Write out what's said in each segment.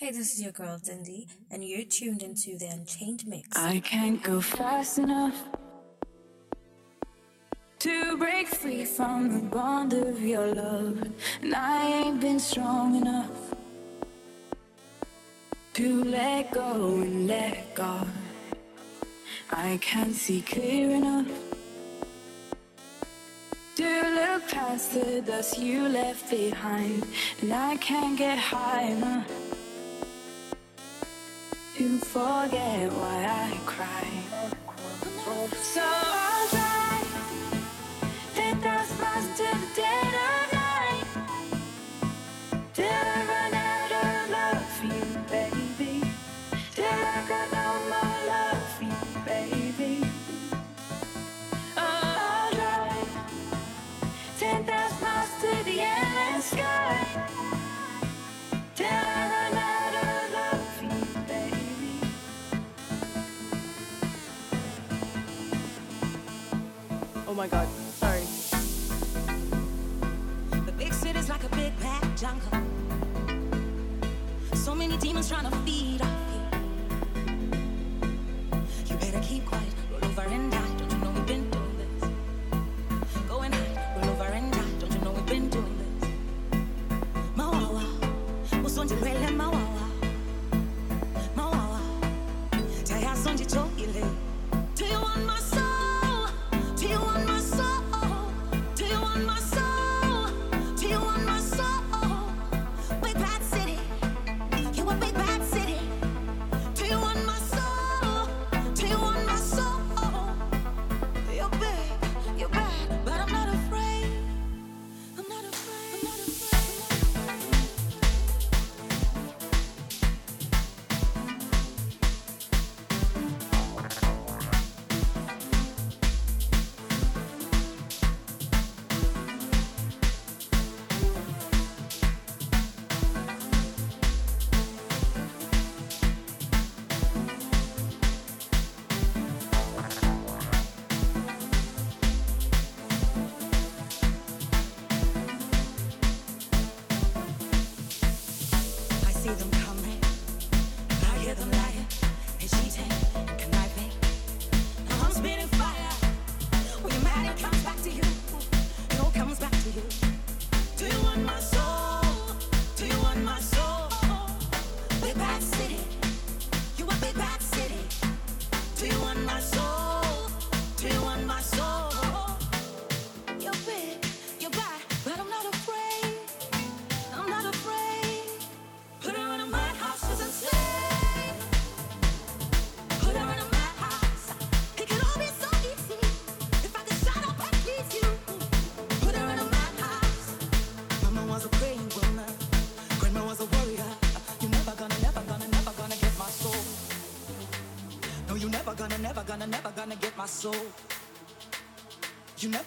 Hey, this is your girl Dindi, and you're tuned into the Unchained Mix. I can't go fast enough to break free from the bond of your love, and I ain't been strong enough to let go and let go. I can't see clear enough to look past the dust you left behind, and I can't get high enough to forget why I cried. So. my god. Sorry. The big city's like a big jungle. So many demons trying to feed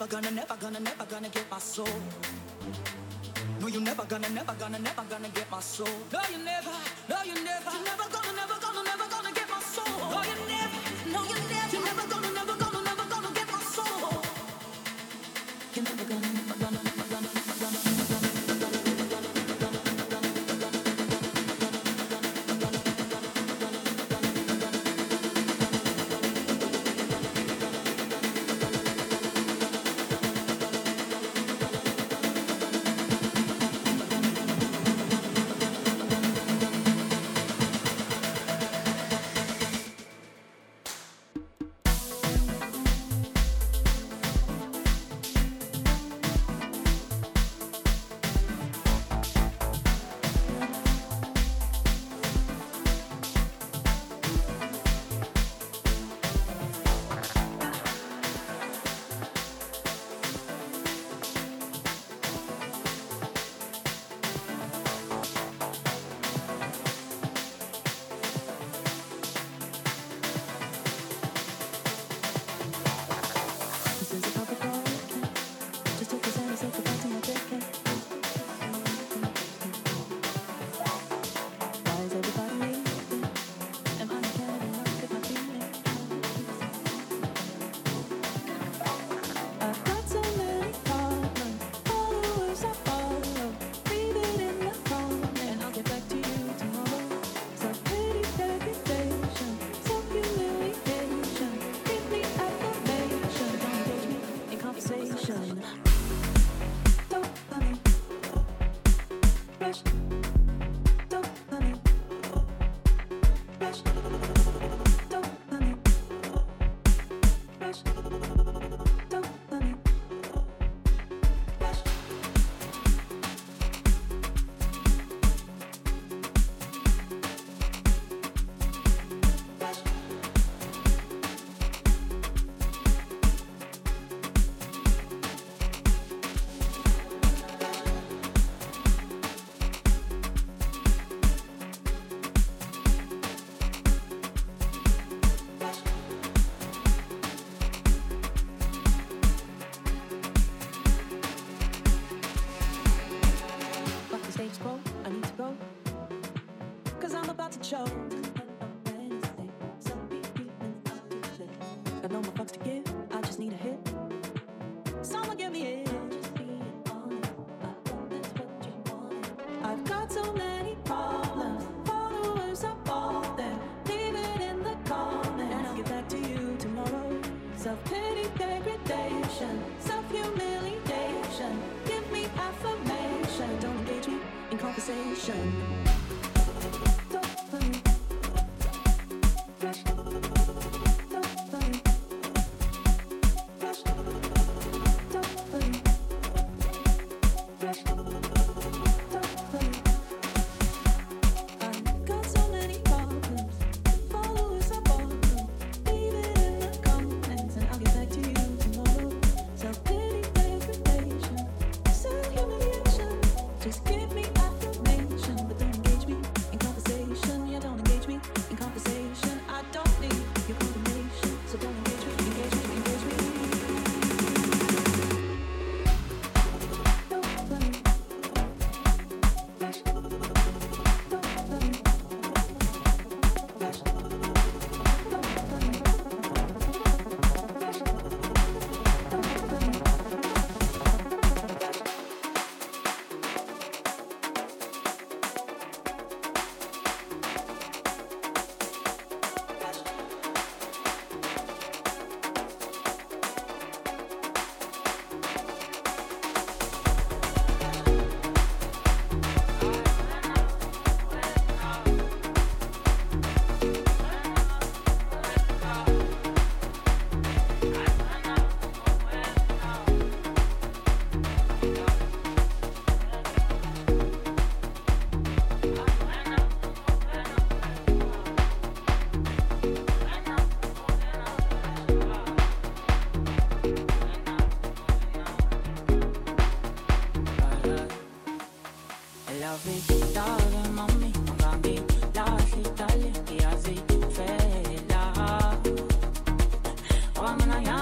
never gonna, never gonna, never gonna get my soul. No, you never gonna, never gonna, never gonna get my soul. No, you never. no fucks to give. I just need a hit. Someone give me it. I've got so many problems. Followers are all them. Leave it in the comments. And I'll get back to you tomorrow. Self pity degradation, self humiliation. Give me affirmation. Don't engage me in conversation. woman I am.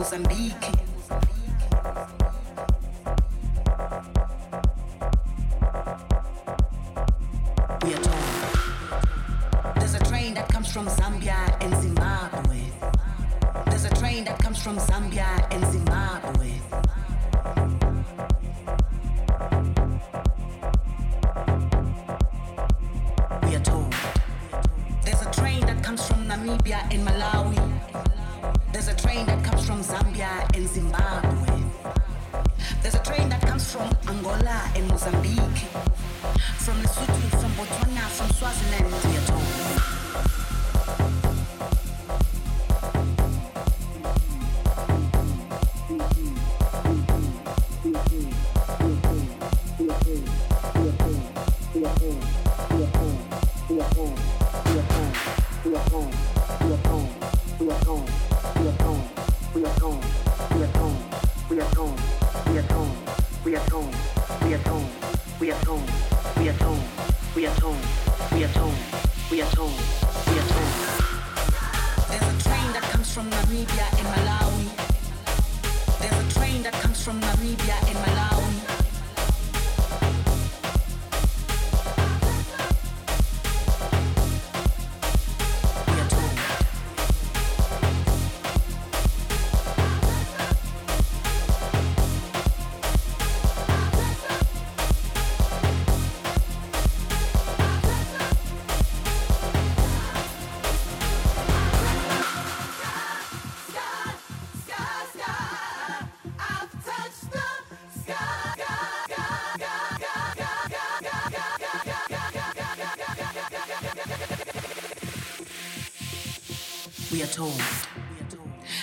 Mozambique.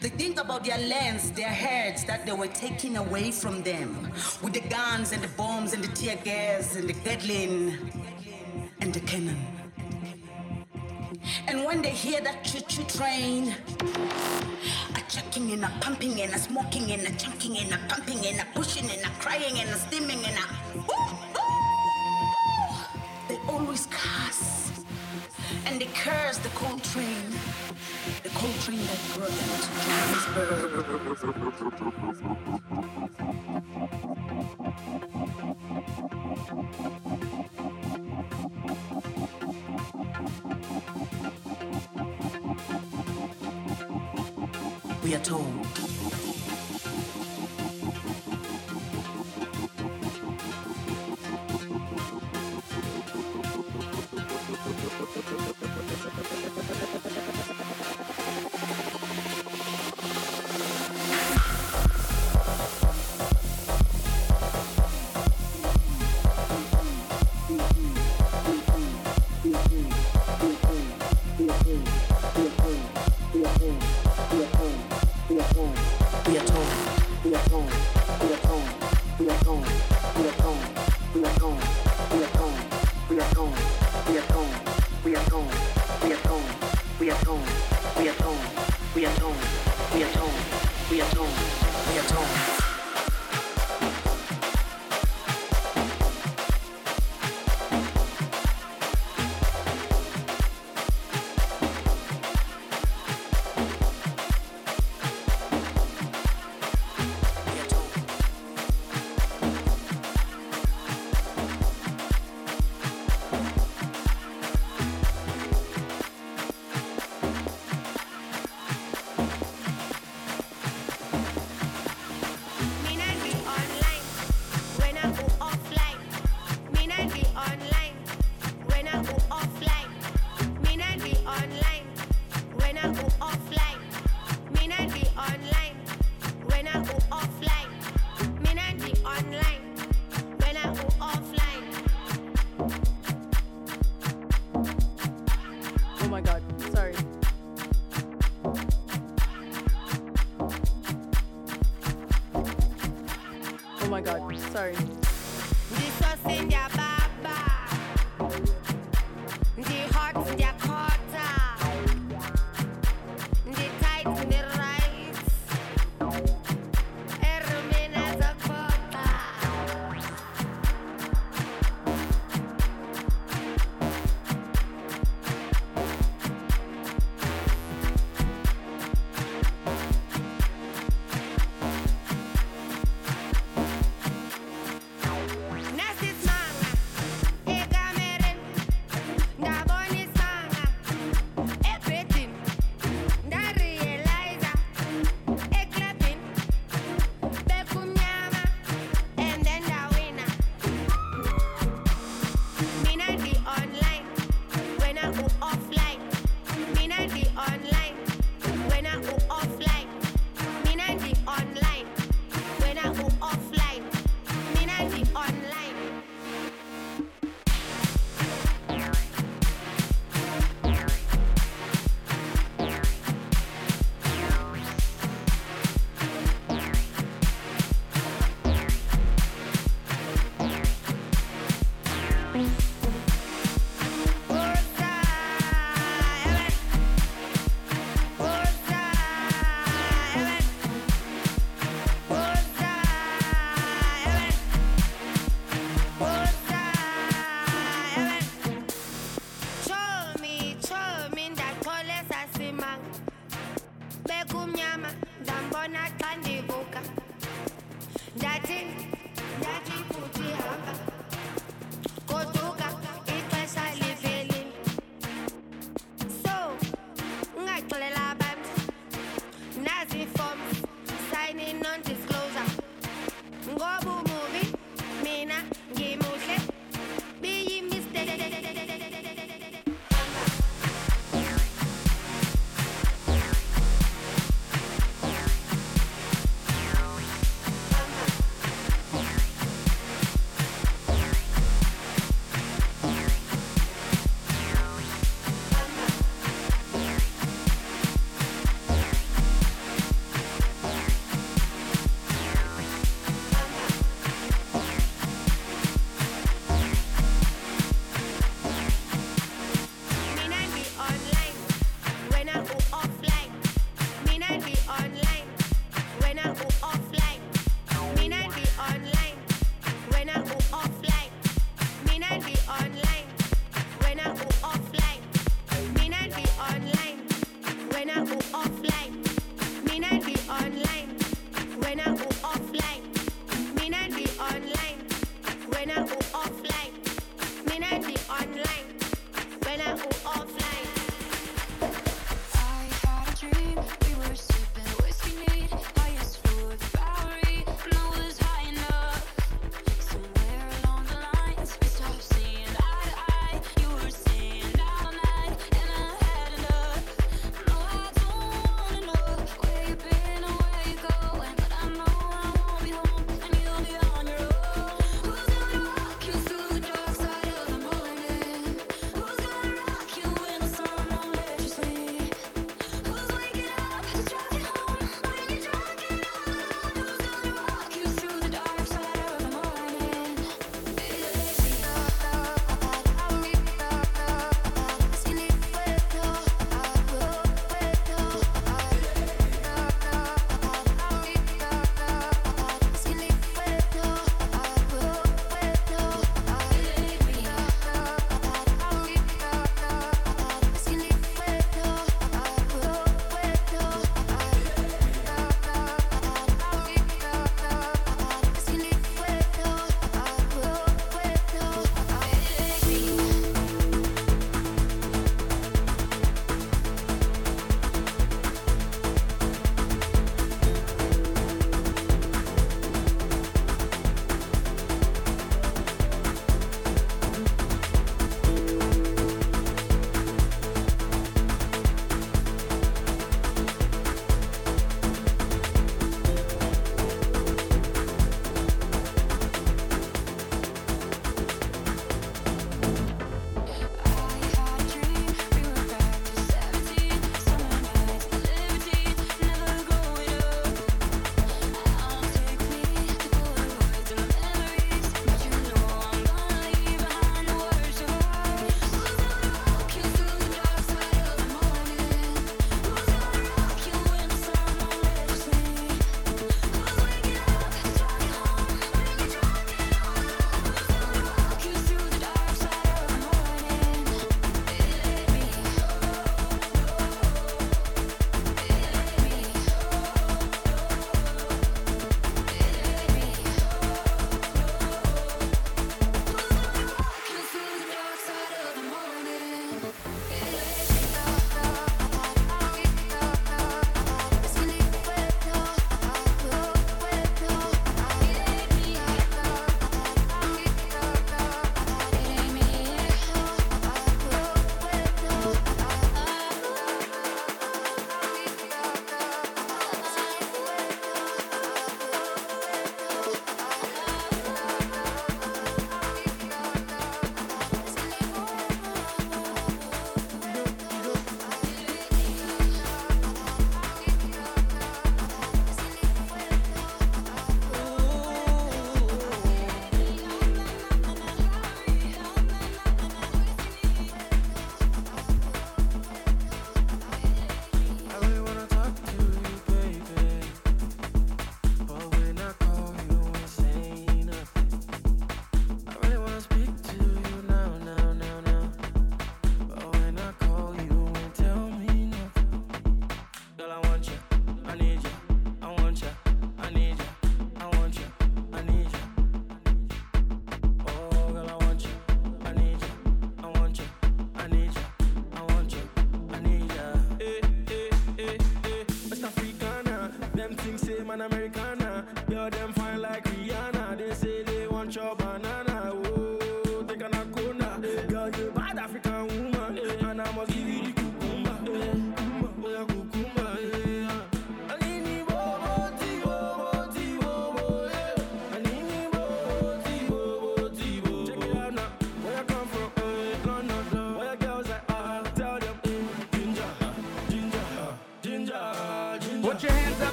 They think about their lands, their heads that they were taking away from them with the guns and the bombs and the tear gas and the Gatling and the cannon. And when they hear that choo-choo train, a chucking and a pumping and a smoking and a chunking and a pumping and a pushing and a crying and a steaming and a ooh, they always curse and they curse the cold train tree that grew out.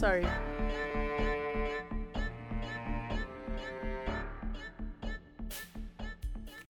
Sorry.